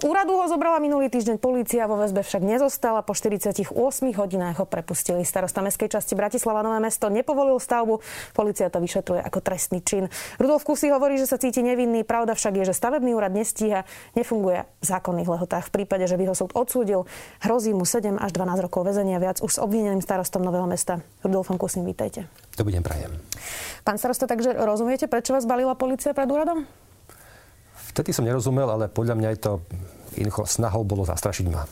Z úradu ho zobrala minulý týždeň polícia, vo väzbe však nezostala. Po 48 hodinách ho prepustili. Starosta mestskej časti Bratislava Nové mesto nepovolil stavbu. Polícia to vyšetruje ako trestný čin. Rudolf Kusy hovorí, že sa cíti nevinný. Pravda však je, že stavebný úrad nestíha, nefunguje v zákonných lehotách. V prípade, že by ho súd odsúdil, hrozí mu 7 až 12 rokov väzenia viac už s obvineným starostom Nového mesta. Rudolfom Kusym, vítajte. Dobrý deň, prajem. Pán starosta, takže rozumiete, prečo vás balila policia pred úradom? Vtedy som nerozumel, ale podľa mňa je to jednoducho snahou bolo zastrašiť ma.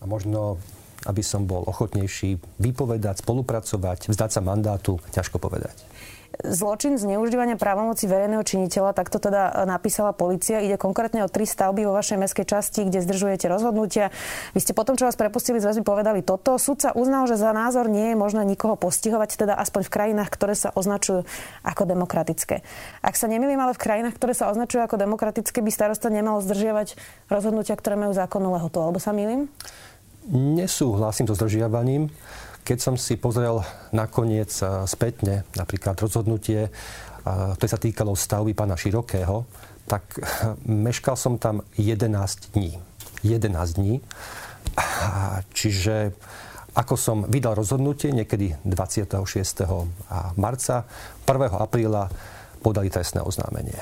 A možno, aby som bol ochotnejší vypovedať, spolupracovať, vzdať sa mandátu, ťažko povedať zločin zneužívania právomoci verejného činiteľa, tak to teda e, napísala policia. Ide konkrétne o tri stavby vo vašej mestskej časti, kde zdržujete rozhodnutia. Vy ste potom, čo vás prepustili z väzby, povedali toto. Sudca uznal, že za názor nie je možné nikoho postihovať, teda aspoň v krajinách, ktoré sa označujú ako demokratické. Ak sa nemýlim, ale v krajinách, ktoré sa označujú ako demokratické, by starosta nemal zdržiavať rozhodnutia, ktoré majú zákonnú lehotu. Alebo sa mýlim? Nesúhlasím so zdržiavaním. Keď som si pozrel nakoniec spätne napríklad rozhodnutie, ktoré sa týkalo stavby pána Širokého, tak e, meškal som tam 11 dní. 11 dní. Čiže ako som vydal rozhodnutie niekedy 26. marca, 1. apríla podali trestné oznámenie.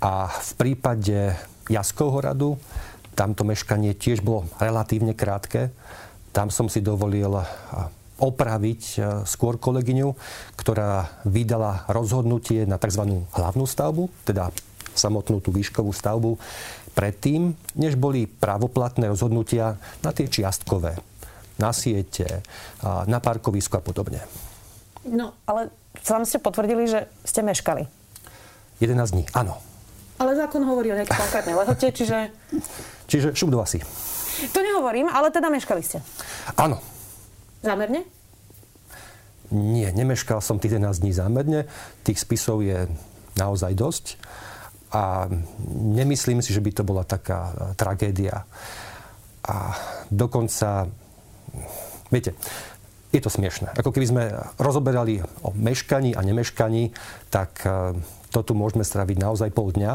A v prípade Jaskovho radu tamto meškanie tiež bolo relatívne krátke. Tam som si dovolil opraviť skôr kolegyňu, ktorá vydala rozhodnutie na tzv. hlavnú stavbu, teda samotnú tú výškovú stavbu, predtým, než boli právoplatné rozhodnutia na tie čiastkové, na siete, na parkovisku a podobne. No, ale sám ste potvrdili, že ste meškali. 11 dní, áno. Ale zákon hovorí o nejakej konkrétnej lehote, čiže... Čiže šup do asi. To nehovorím, ale teda meškali ste. Áno. Zámerne? Nie, nemeškal som tých 11 dní zámerne. Tých spisov je naozaj dosť. A nemyslím si, že by to bola taká e, tragédia. A dokonca, viete, je to smiešne. Ako keby sme rozoberali o meškaní a nemeškaní, tak e, to tu môžeme straviť naozaj pol dňa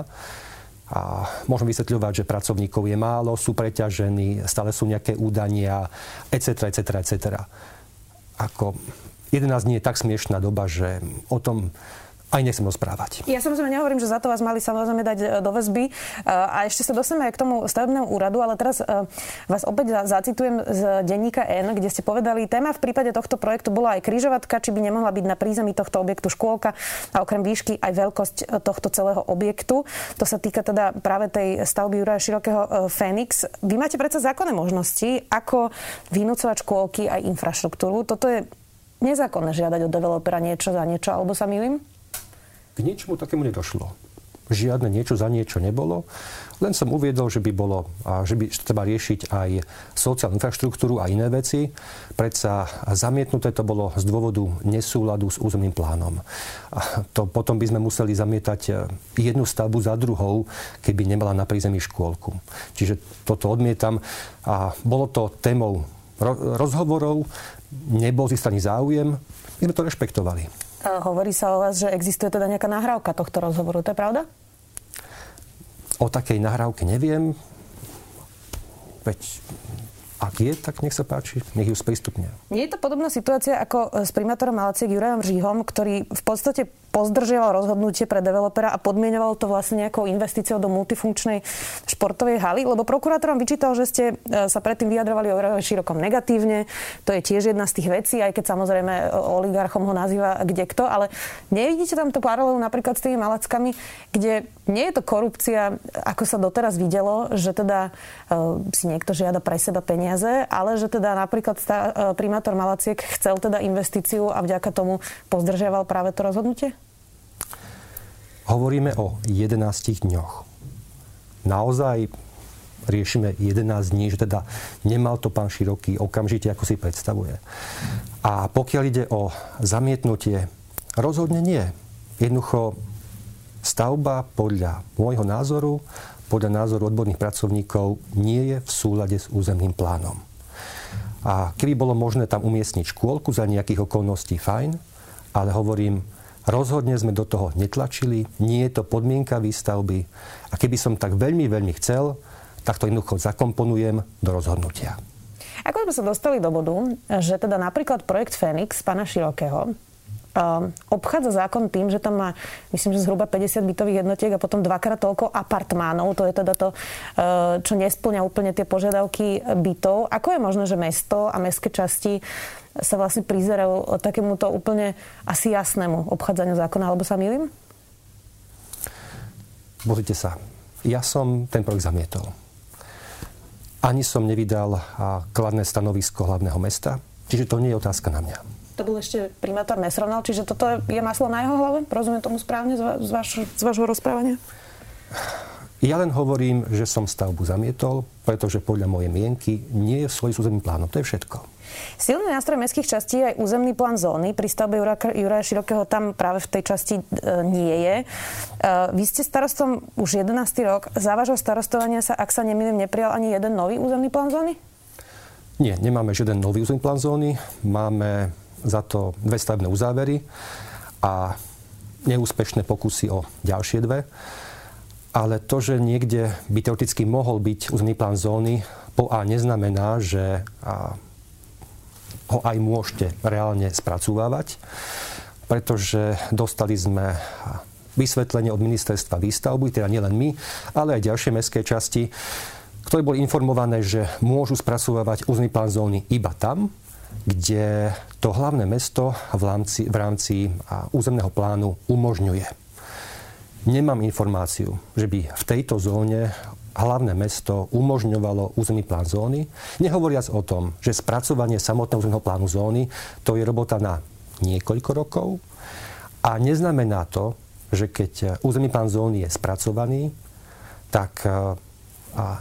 a môžem vysvetľovať, že pracovníkov je málo, sú preťažení, stále sú nejaké údania, etc., etc., etc. Ako 11 dní je tak smiešná doba, že o tom aj nechcem rozprávať. Ja samozrejme nehovorím, že za to vás mali samozrejme dať e, do väzby. E, a ešte sa dostaneme aj k tomu stavebnému úradu, ale teraz e, vás opäť zacitujem z denníka N, kde ste povedali, téma v prípade tohto projektu bola aj kryžovatka, či by nemohla byť na prízemí tohto objektu škôlka a okrem výšky aj veľkosť tohto celého objektu. To sa týka teda práve tej stavby Juraja Širokého Fénix. Vy máte predsa zákonné možnosti, ako vynúcovať škôlky aj infraštruktúru. Toto je nezákonné žiadať od developera niečo za niečo, alebo sa milím? K ničomu takému nedošlo. Žiadne niečo za niečo nebolo. Len som uviedol, že by bolo, že by treba riešiť aj sociálnu infraštruktúru a iné veci. Predsa zamietnuté to bolo z dôvodu nesúladu s územným plánom. A to potom by sme museli zamietať e, jednu stavbu za druhou, keby nemala na prízemí škôlku. Čiže toto odmietam. A bolo to témou rozhovorov, nebol zistaný záujem, my sme to rešpektovali. Hovorí sa o vás, že existuje teda nejaká nahrávka tohto rozhovoru. To je pravda? O takej nahrávke neviem. Veď ak je, tak nech sa páči, nech ju sprístupnia. Nie je to podobná situácia ako s primátorom Malaciek Jurajom Žíhom, ktorý v podstate pozdržiaval rozhodnutie pre developera a podmienoval to vlastne nejakou investíciou do multifunkčnej športovej haly, lebo prokurátor vám vyčítal, že ste e, sa predtým vyjadrovali o širokom negatívne. To je tiež jedna z tých vecí, aj keď samozrejme e, oligarchom ho nazýva kde kto, ale nevidíte tam to paralelu napríklad s tými Malackami, kde nie je to korupcia, ako sa doteraz videlo, že teda uh, si niekto žiada pre seba peniaze, ale že teda napríklad primátor Malaciek chcel teda investíciu a vďaka tomu pozdržiaval práve to rozhodnutie? Hovoríme o 11 dňoch. Naozaj riešime 11 dní, že teda nemal to pán Široký okamžite, ako si predstavuje. A pokiaľ ide o zamietnutie, rozhodne nie. Jednoducho stavba podľa môjho názoru podľa názoru odborných pracovníkov nie je v súlade s územným plánom. A keby bolo možné tam umiestniť škôlku za nejakých okolností, fajn, ale hovorím, rozhodne sme do toho netlačili, nie je to podmienka výstavby a keby som tak veľmi, veľmi chcel, tak to jednoducho zakomponujem do rozhodnutia. Ako sme sa dostali do bodu, že teda napríklad projekt Fénix pána Širokého Ehm, obchádza zákon tým, že tam má, myslím, že zhruba 50 bytových jednotiek a potom dvakrát toľko apartmánov. To je teda to, ehm, čo nesplňa úplne tie požiadavky bytov. Ako je možné, že mesto a mestské časti sa vlastne prizerajú takémuto úplne asi jasnému obchádzaniu zákona, alebo sa milím? Pozrite sa, ja som ten projekt zamietol. Ani som nevydal kladné stanovisko hlavného mesta, čiže to nie je otázka na mňa to bol ešte primátor nesrovnal, čiže toto je maslo na jeho hlave? Rozumiem tomu správne z, z, vaš, z vášho rozprávania? Ja len hovorím, že som stavbu zamietol, pretože podľa mojej mienky nie je svoj územným plánom. To je všetko. Silný nástroj mestských častí je aj územný plán zóny. Pri stavbe Juraja Širokého tam práve v tej časti e, nie je. E, vy ste starostom už 11. rok. Za vášho starostovania sa, ak sa nemýlim, neprijal ani jeden nový územný plán zóny? Nie, nemáme žiaden nový územný plán zóny. Máme za to dve stavebné uzávery a neúspešné pokusy o ďalšie dve. Ale to, že niekde by teoreticky mohol byť územný plán zóny, po A neznamená, že ho aj môžete reálne spracúvať, pretože dostali sme vysvetlenie od ministerstva výstavby, teda nielen my, ale aj ďalšie mestské časti, ktoré boli informované, že môžu spracovávať územný plán zóny iba tam, kde to hlavné mesto v rámci, v rámci územného plánu umožňuje. Nemám informáciu, že by v tejto zóne hlavné mesto umožňovalo územný plán zóny, nehovoriac o tom, že spracovanie samotného územného plánu zóny to je robota na niekoľko rokov a neznamená to, že keď územný plán zóny je spracovaný, tak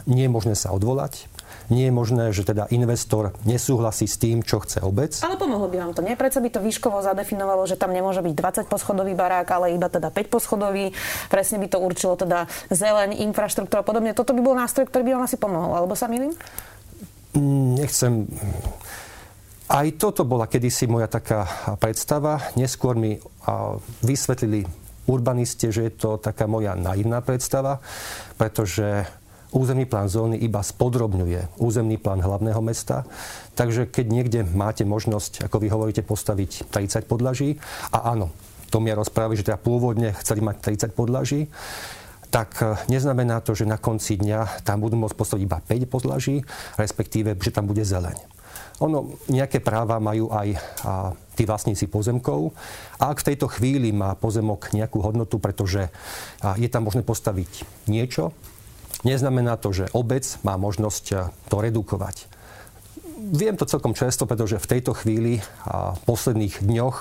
nie je možné sa odvolať, nie je možné, že teda investor nesúhlasí s tým, čo chce obec. Ale pomohlo by vám to, nie? Prečo by to výškovo zadefinovalo, že tam nemôže byť 20 poschodový barák, ale iba teda 5 poschodový. Presne by to určilo teda zeleň, infraštruktúra a podobne. Toto by bol nástroj, ktorý by vám asi pomohol, alebo sa milím? Mm, nechcem aj toto bola kedysi moja taká predstava. Neskôr mi vysvetlili urbaniste, že je to taká moja naivná predstava, pretože Územný plán zóny iba spodrobňuje územný plán hlavného mesta. Takže keď niekde máte možnosť, ako vy hovoríte, postaviť 30 podlaží, a áno, to mi rozprávi, že teda pôvodne chceli mať 30 podlaží, tak e, neznamená to, že na konci dňa tam budú môcť postaviť iba 5 podlaží, respektíve, že tam bude zeleň. Ono, nejaké práva majú aj a, tí vlastníci pozemkov. A ak v tejto chvíli má pozemok nejakú hodnotu, pretože a, je tam možné postaviť niečo, Neznamená to, že obec má možnosť eh, to redukovať. Viem to celkom často, pretože v tejto chvíli a v posledných dňoch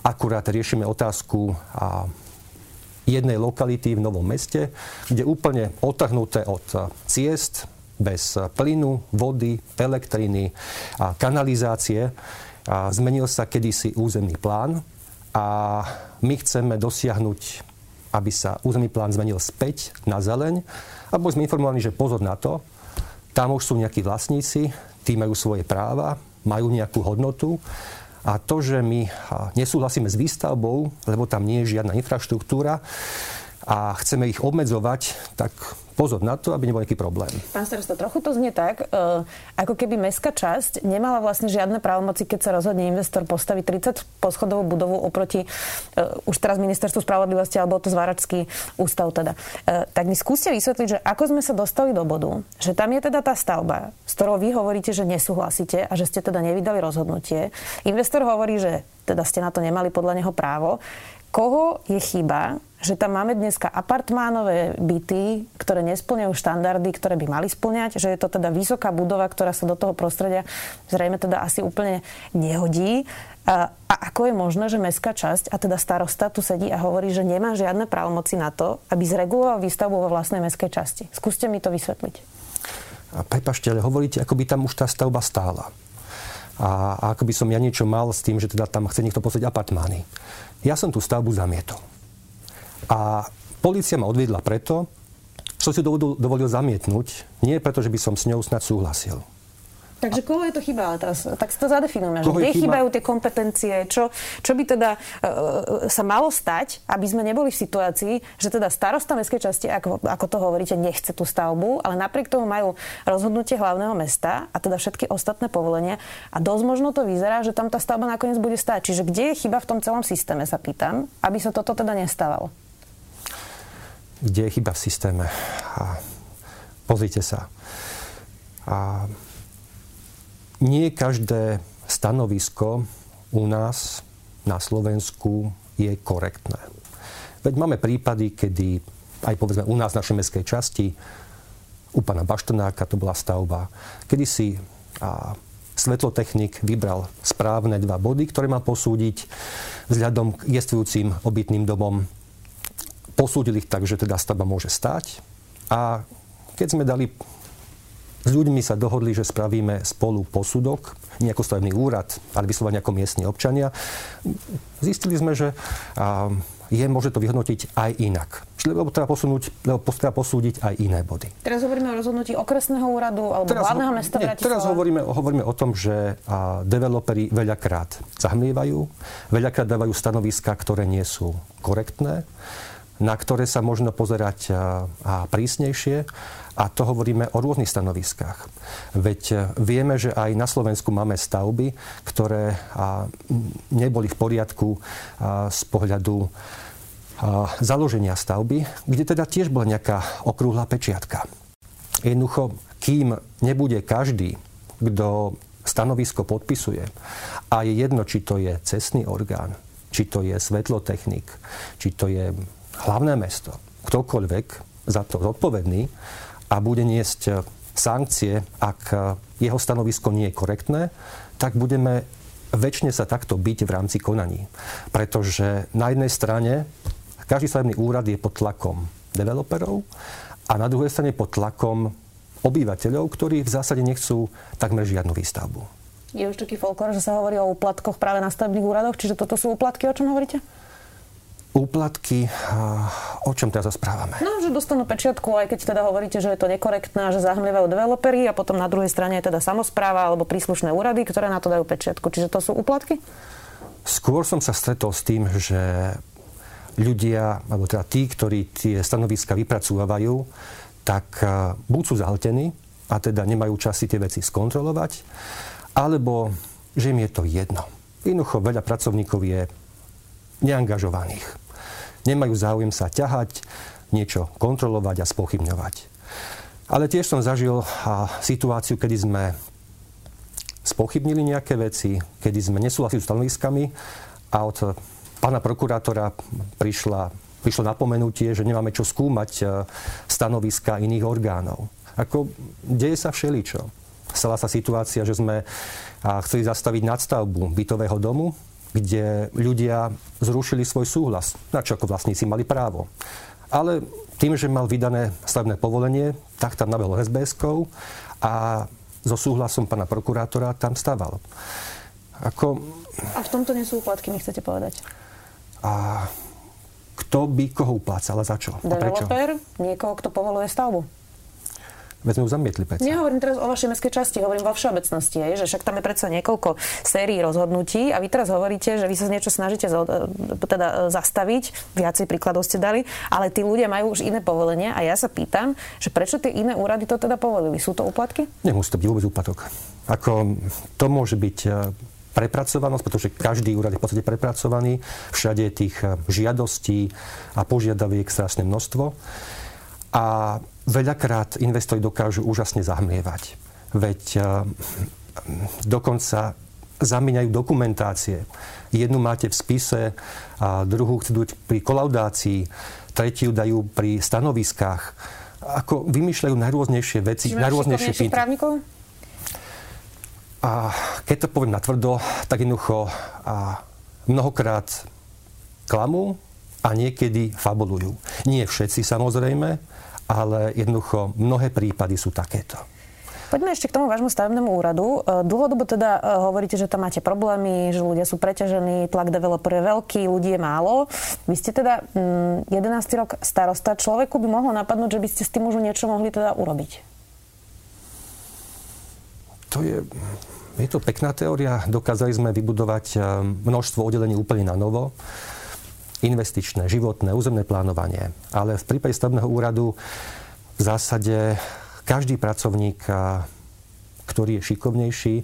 akurát riešime otázku a jednej lokality v Novom meste, kde úplne otrhnuté od eh, ciest, bez eh, plynu, vody, elektriny a kanalizácie, a zmenil sa kedysi územný plán a my chceme dosiahnuť, aby sa územný plán zmenil späť na zeleň. A boli sme informovaní, že pozor na to, tam už sú nejakí vlastníci, tí majú svoje práva, majú nejakú hodnotu. A to, že my nesúhlasíme s výstavbou, lebo tam nie je žiadna infraštruktúra a chceme ich obmedzovať, tak pozor na to, aby nebol nejaký problém. Pán starosta, trochu to znie tak, e, ako keby mestská časť nemala vlastne žiadne právomoci, keď sa rozhodne investor postaviť 30 poschodovú budovu oproti uh, už teraz ministerstvu spravodlivosti alebo to zváračský ústav teda. Uh, tak mi skúste vysvetliť, že ako sme sa dostali do bodu, že tam je teda tá stavba, s ktorou vy hovoríte, že nesúhlasíte a že ste teda nevydali rozhodnutie. Investor hovorí, že teda ste na to nemali podľa neho právo. Koho je chyba, že tam máme dneska apartmánové byty, ktoré nesplňajú štandardy, ktoré by mali splňať, že je to teda vysoká budova, ktorá sa do toho prostredia zrejme teda asi úplne nehodí. A, a ako je možné, že mestská časť a teda starosta tu sedí a hovorí, že nemá žiadne právomoci na to, aby zreguloval výstavbu vo vlastnej mestskej časti? Skúste mi to vysvetliť. Prepašte, ale hovoríte, ako by tam už tá stavba stála. A, a ako by som ja niečo mal s tým, že teda tam chce niekto postaviť apartmány. Ja som tú stavbu zamietol. A policia ma odviedla preto, som si dovolil, zamietnúť, nie preto, že by som s ňou snad súhlasil. Takže koho je to chyba? Teraz, tak si to zadefinujeme. Že kde chýbajú tie kompetencie? Čo, čo by teda uh, sa malo stať, aby sme neboli v situácii, že teda starosta mestskej časti, ako, ako to hovoríte, nechce tú stavbu, ale napriek tomu majú rozhodnutie hlavného mesta a teda všetky ostatné povolenia a dosť možno to vyzerá, že tam tá stavba nakoniec bude stáť. Čiže kde je chyba v tom celom systéme, sa pýtam, aby sa toto teda nestávalo? Kde je chyba v systéme? A pozrite sa. A nie každé stanovisko u nás na Slovensku je korektné. Veď máme prípady, kedy aj povedzme u nás v našej mestskej časti u pána Baštenáka to bola stavba, kedy si a, svetlotechnik vybral správne dva body, ktoré má posúdiť vzhľadom k jestvujúcim obytným domom. Posúdil ich tak, že teda stavba môže stať. A keď sme dali s ľuďmi sa dohodli, že spravíme spolu posudok, nie ako stavebný úrad, ale vyslovene ako miestni občania. Zistili sme, že je môže to vyhodnotiť aj inak. Lebo treba, posunúť, lebo treba posúdiť aj iné body. Teraz hovoríme o rozhodnutí okresného úradu alebo teraz, hlavného mesta nie, Teraz hovoríme, hovoríme o tom, že a, developeri veľakrát zahmlievajú, veľakrát dávajú stanoviska, ktoré nie sú korektné, na ktoré sa možno pozerať a, a prísnejšie a to hovoríme o rôznych stanoviskách. Veď e, vieme, že aj na Slovensku máme stavby, ktoré neboli v poriadku z pohľadu založenia stavby, kde teda tiež bola nejaká okrúhla pečiatka. Jednoducho, kým nebude každý, kto stanovisko podpisuje, a je jedno, či to je cestný orgán, či to je svetlotechnik, či to je hlavné mesto, ktokoľvek za to zodpovedný, a bude niesť e, sankcie, ak e, jeho stanovisko nie je korektné, tak budeme väčšine sa takto byť v rámci konaní. Pretože na jednej strane každý stavebný úrad je pod tlakom developerov a na druhej strane pod tlakom obyvateľov, ktorí v zásade nechcú takmer žiadnu výstavbu. Je už taký folklor, že sa hovorí o úplatkoch práve na stavebných úradoch, čiže toto sú úplatky, o čom hovoríte? Úplatky, o čom teraz správame? No, že dostanú pečiatku, aj keď teda hovoríte, že je to nekorektné, že zahmlievajú developery a potom na druhej strane je teda samozpráva alebo príslušné úrady, ktoré na to dajú pečiatku. Čiže to sú úplatky? Skôr som sa stretol s tým, že ľudia, alebo teda tí, ktorí tie stanoviska vypracúvajú, tak buď sú zahltení a teda nemajú čas si tie veci skontrolovať, alebo že im je to jedno. Jednoducho veľa pracovníkov je neangažovaných. Nemajú záujem sa ťahať, niečo kontrolovať a spochybňovať. Ale tiež som zažil situáciu, kedy sme spochybnili nejaké veci, kedy sme nesúhlasili s stanoviskami a od pána prokurátora prišla, prišlo napomenutie, že nemáme čo skúmať e, stanoviska iných orgánov. Ako deje sa všeličo. Stala sa situácia, že sme chceli zastaviť nadstavbu bytového domu, kde ľudia zrušili svoj súhlas, na čo ako vlastníci mali právo. Ale tým, že mal vydané stavebné povolenie, tak tam nabehol sbs a so súhlasom pána prokurátora tam stával. Ako... A v tomto nie sú úplatky, mi chcete povedať? A kto by koho uplácal a za čo? Developer, niekoho, kto povoluje stavbu. Veď sme ju zamietli predsa. Nehovorím teraz o vašej mestskej časti, hovorím vo všeobecnosti, je, že však tam je predsa niekoľko sérií rozhodnutí a vy teraz hovoríte, že vy sa niečo snažíte za, teda e, zastaviť, viacej príkladov ste dali, ale tí ľudia majú už iné povolenia a ja sa pýtam, že prečo tie iné úrady to teda povolili? Sú to úplatky? Nemusí to byť vôbec úplatok. Ako, to môže byť e, prepracovanosť, pretože každý úrad je v podstate prepracovaný. Všade je tých e, žiadostí a požiadaviek strašné množstvo. A veľakrát investori dokážu úžasne zahmlievať. Veď uh, dokonca zamieňajú dokumentácie. Jednu máte v spise, a druhú chcú pri kolaudácii, tretiu dajú pri stanoviskách. Ako vymýšľajú najrôznejšie veci, Čiže najrôznejšie pinty. právnikov? A keď to poviem natvrdo, tak jednoducho a mnohokrát klamú a niekedy fabulujú. Nie všetci samozrejme, ale jednoducho mnohé prípady sú takéto. Poďme ešte k tomu vášmu stavebnému úradu. E, dlhodobo teda e, hovoríte, že tam máte problémy, že ľudia sú preťažení, tlak developer je veľký, ľudí je málo. Vy ste teda 11. Mm, rok starosta. Človeku by mohlo napadnúť, že by ste s tým už niečo mohli teda urobiť. To je, je to pekná teória. Dokázali sme vybudovať e, množstvo oddelení úplne na novo investičné, životné, územné plánovanie. Ale v prípade stavebného úradu v zásade každý pracovník, ktorý je šikovnejší,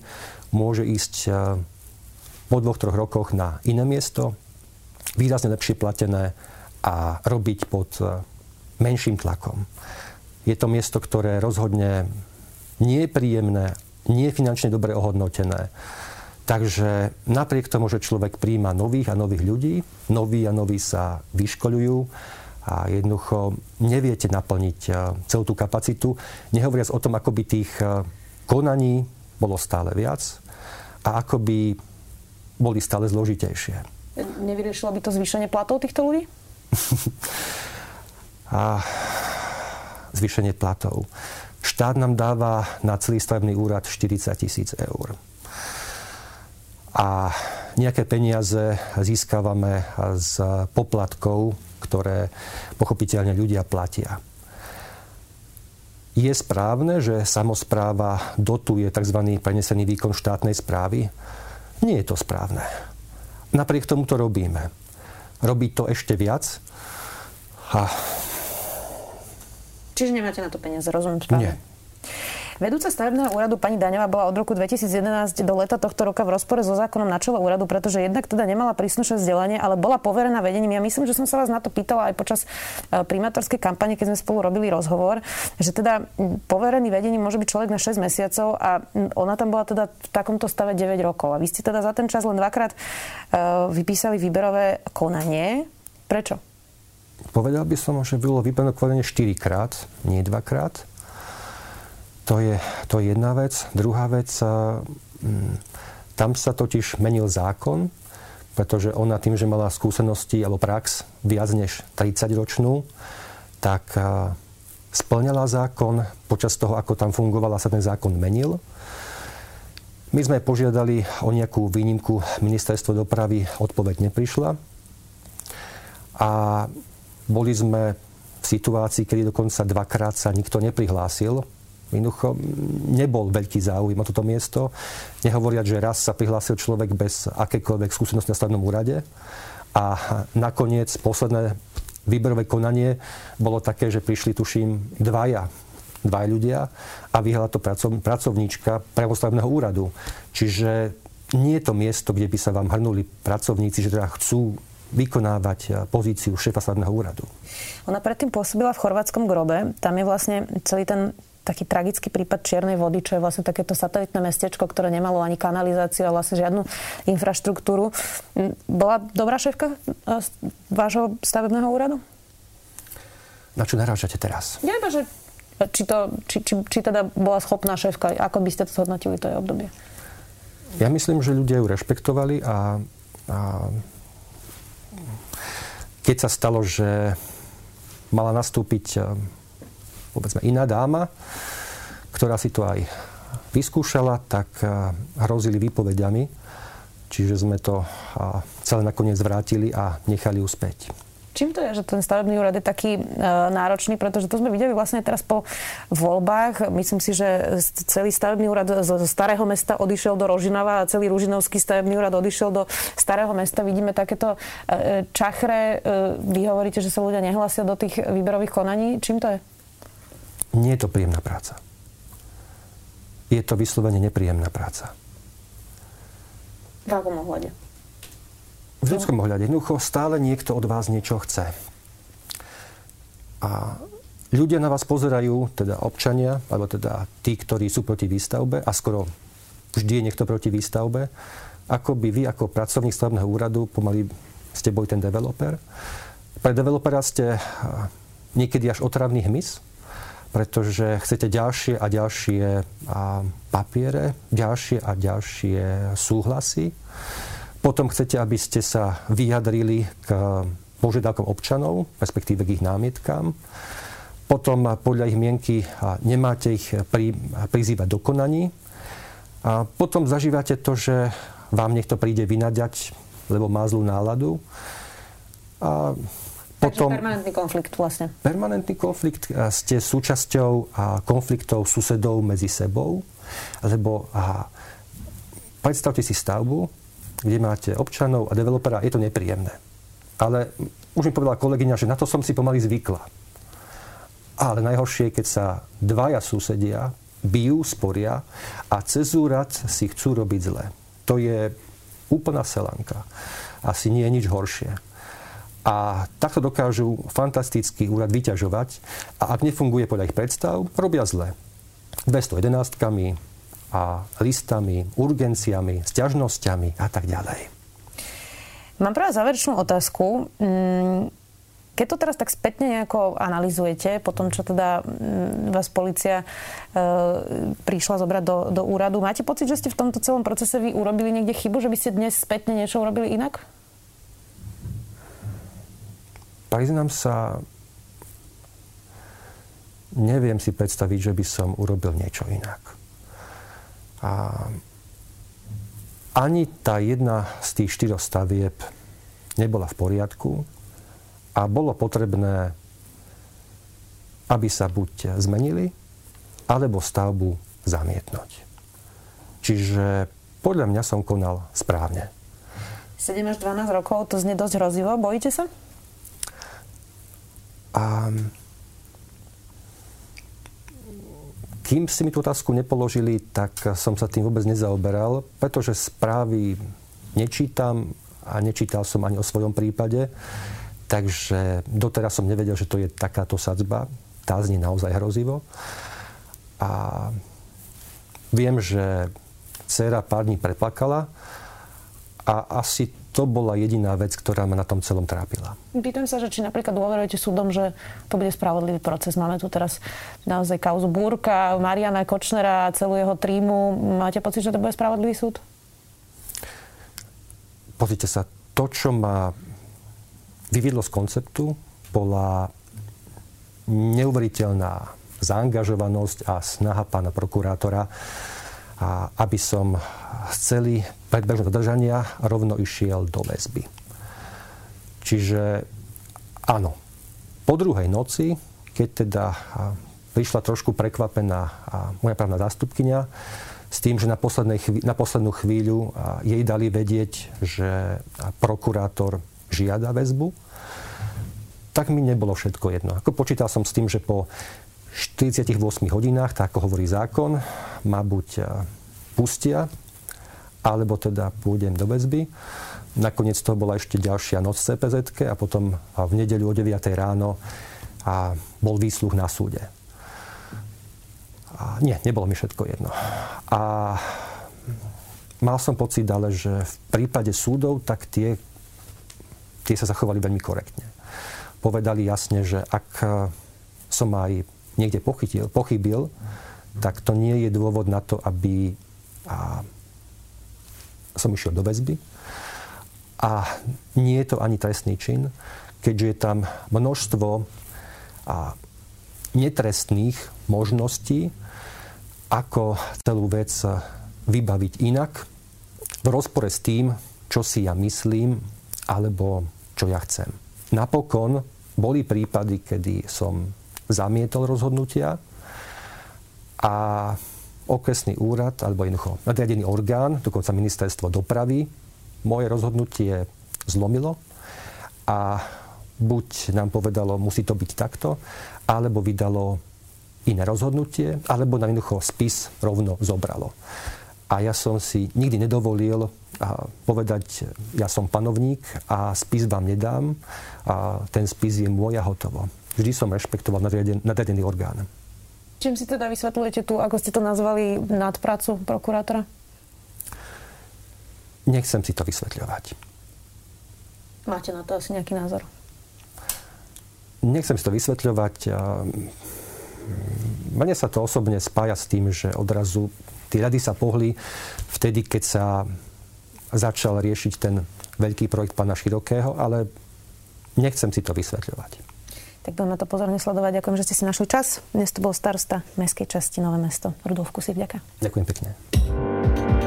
môže ísť po dvoch, troch rokoch na iné miesto, výrazne lepšie platené a robiť pod menším tlakom. Je to miesto, ktoré rozhodne nie je príjemné, nie je finančne dobre ohodnotené. Takže napriek tomu, že človek príjma nových a nových ľudí, noví a noví sa vyškolujú, a jednoducho neviete naplniť e, celú tú kapacitu. Nehovoriac o tom, ako by tých e, konaní bolo stále viac a ako by boli stále zložitejšie. Nevyriešilo by to zvýšenie platov týchto ľudí? a zvýšenie platov. Štát nám dáva na celý stavebný úrad 40 tisíc eur. A nejaké peniaze získavame z poplatkov ktoré pochopiteľne ľudia platia. Je správne, že samozpráva dotuje tzv. prenesený výkon štátnej správy? Nie je to správne. Napriek tomu to robíme. Robiť to ešte viac? A... Čiže nemáte na to peniaze, rozumiem správne? Nie. Vedúca stavebného úradu pani Daňová bola od roku 2011 do leta tohto roka v rozpore so zákonom na čele úradu, pretože jednak teda nemala príslušné vzdelanie, ale bola poverená vedením. Ja myslím, že som sa vás na to pýtala aj počas e, primátorskej kampane, keď sme spolu robili rozhovor, že teda poverený vedením môže byť človek na 6 mesiacov a ona tam bola teda v takomto stave 9 rokov. A vy ste teda za ten čas len dvakrát e, vypísali výberové konanie. Prečo? Povedal by som, že bolo výberové konanie 4 krát, nie dvakrát. To je, to je jedna vec. Druhá vec, mm, tam sa totiž menil zákon, pretože ona tým, že mala skúsenosti alebo prax viac než 30 ročnú, tak splňala zákon. Počas toho, ako tam fungovala, sa ten zákon menil. My sme požiadali o nejakú výnimku. Ministerstvo dopravy odpoveď neprišla. A boli sme v situácii, kedy dokonca dvakrát sa nikto neprihlásil Jednoducho nebol veľký záujem o toto miesto. Nehovoriať, že raz sa prihlásil človek bez akékoľvek skúsenosti na stavnom úrade. A nakoniec posledné výberové konanie bolo také, že prišli, tuším, dvaja dvaja ľudia a vyhrala to pracov, pracovníčka pravostavného úradu. Čiže nie je to miesto, kde by sa vám hrnuli pracovníci, že teda chcú vykonávať pozíciu šéfa stavebného úradu. Ona predtým pôsobila v chorvátskom grobe. Tam je vlastne celý ten taký tragický prípad Čiernej vody, čo je vlastne takéto satelitné mestečko, ktoré nemalo ani kanalizáciu a vlastne žiadnu infraštruktúru. Bola dobrá šéfka e, vášho stavebného úradu? Na čo narážate teraz? Ja iba, že či, to, či, či, či teda bola schopná šéfka, ako by ste to zhodnotili to je obdobie? Ja myslím, že ľudia ju rešpektovali a, a keď sa stalo, že mala nastúpiť povedzme iná dáma, ktorá si to aj vyskúšala, tak hrozili výpovediami. Čiže sme to celé nakoniec vrátili a nechali ju späť. Čím to je, že ten stavebný úrad je taký e, náročný? Pretože to sme videli vlastne teraz po voľbách. Myslím si, že celý stavebný úrad zo, starého mesta odišiel do Rožinova a celý Ružinovský stavebný úrad odišiel do starého mesta. Vidíme takéto e, čachre. E, vy hovoríte, že sa ľudia nehlasia do tých výberových konaní. Čím to je? Nie je to príjemná práca. Je to vyslovene nepríjemná práca. V akom ohľade? V ľudskom ohľade. Jednoducho stále niekto od vás niečo chce. A ľudia na vás pozerajú, teda občania, alebo teda tí, ktorí sú proti výstavbe, a skoro vždy je niekto proti výstavbe, ako by vy ako pracovník stavebného úradu pomaly ste boli ten developer. Pre developera ste niekedy až otravný hmyz, pretože chcete ďalšie a ďalšie papiere, ďalšie a ďalšie súhlasy. Potom chcete, aby ste sa vyjadrili k požiadavkom občanov, respektíve k ich námietkám. potom podľa ich mienky nemáte ich pri, prizývať do konaní. A potom zažívate to, že vám niekto príde vynaďať, lebo má zlú náladu. A potom, Takže permanentný konflikt vlastne. Permanentný konflikt. Ste súčasťou konfliktov susedov medzi sebou, lebo a, predstavte si stavbu, kde máte občanov a developera, je to nepríjemné. Ale už mi povedala kolegyňa, že na to som si pomaly zvykla. Ale najhoršie je, keď sa dvaja susedia bijú, sporia a cez úrad si chcú robiť zle. To je úplná selanka. Asi nie je nič horšie. A takto dokážu fantastický úrad vyťažovať a ak nefunguje podľa ich predstav, robia zle. 211 a listami, urgenciami, sťažnosťami a tak ďalej. Mám pre vás záverečnú otázku. Mm, keď to teraz tak spätne nejako analizujete, po tom, čo teda mm, vás policia e, prišla zobrať do, do úradu, máte pocit, že ste v tomto celom procese vy urobili niekde chybu, že by ste dnes spätne niečo urobili inak? Priznám sa, neviem si predstaviť, že by som urobil niečo inak. A ani tá jedna z tých štyroch stavieb nebola v poriadku a bolo potrebné, aby sa buď zmenili, alebo stavbu zamietnúť. Čiže podľa mňa som konal správne. 7 až 12 rokov, to znie dosť hrozivo. Bojíte sa? A kým si mi tú otázku nepoložili, tak som sa tým vôbec nezaoberal, pretože správy nečítam a nečítal som ani o svojom prípade. Takže doteraz som nevedel, že to je takáto sadzba. Tá znie naozaj hrozivo. A viem, že dcera pár dní preplakala a asi to bola jediná vec, ktorá ma na tom celom trápila. Pýtam sa, že či napríklad dôverujete súdom, že to bude spravodlivý proces. Máme tu teraz naozaj kauzu Búrka, Mariana Kočnera celú jeho trímu. Máte pocit, že to bude spravodlivý súd? Pozrite sa, to, čo ma vyviedlo z konceptu, bola neuveriteľná zaangažovanosť a snaha pána prokurátora, a aby som z celý predbežného zadržania rovno išiel do väzby. Čiže áno, po druhej noci, keď teda prišla trošku prekvapená moja právna zástupkynia, s tým, že na, chví- na poslednú chvíľu jej dali vedieť, že prokurátor žiada väzbu, tak mi nebolo všetko jedno. Ako počítal som s tým, že po 48 hodinách, tak ako hovorí zákon, ma buď e, pustia, alebo teda pôjdem do väzby. Nakoniec toho bola ešte ďalšia noc v CPZ a potom v nedeľu o 9 ráno a bol výsluch na súde. A nie, nebolo mi všetko jedno. A mal som pocit ale, že v prípade súdov, tak tie tie sa zachovali veľmi korektne. Povedali jasne, že ak e, som aj niekde pochytil, pochybil, tak to nie je dôvod na to, aby a, som išiel do väzby. A nie je to ani trestný čin, keďže je tam množstvo a, netrestných možností, ako celú vec vybaviť inak, v rozpore s tým, čo si ja myslím, alebo čo ja chcem. Napokon boli prípady, kedy som zamietol rozhodnutia a okresný úrad, alebo jednoducho nadriadený orgán, dokonca ministerstvo dopravy, moje rozhodnutie zlomilo a buď nám povedalo, musí to byť takto, alebo vydalo iné rozhodnutie, alebo nám jednoducho spis rovno zobralo. A ja som si nikdy nedovolil povedať, ja som panovník a spis vám nedám, a ten spis je môj a hotovo. Vždy som rešpektoval nadriadený orgán. Čím si teda vysvetľujete tu, ako ste to nazvali, nadpracu prokurátora? Nechcem si to vysvetľovať. Máte na to asi nejaký názor? Nechcem si to vysvetľovať. Mne sa to osobne spája s tým, že odrazu Tie rady sa pohli vtedy, keď sa začal riešiť ten veľký projekt pána Širokého, ale nechcem si to vysvetľovať. Tak budem na to pozorne sledovať. Ďakujem, že ste si našli čas. Dnes to bol starosta Mestskej časti Nové mesto. Rudolf Kusy, vďaka. Ďakujem pekne.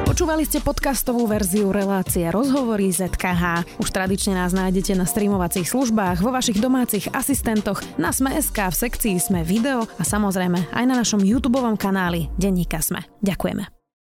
Počúvali ste podcastovú verziu relácie Rozhovory ZKH. Už tradične nás nájdete na streamovacích službách, vo vašich domácich asistentoch, na Sme.sk, v sekcii Sme video a samozrejme aj na našom YouTube kanáli Denníka Sme. Ďakujeme.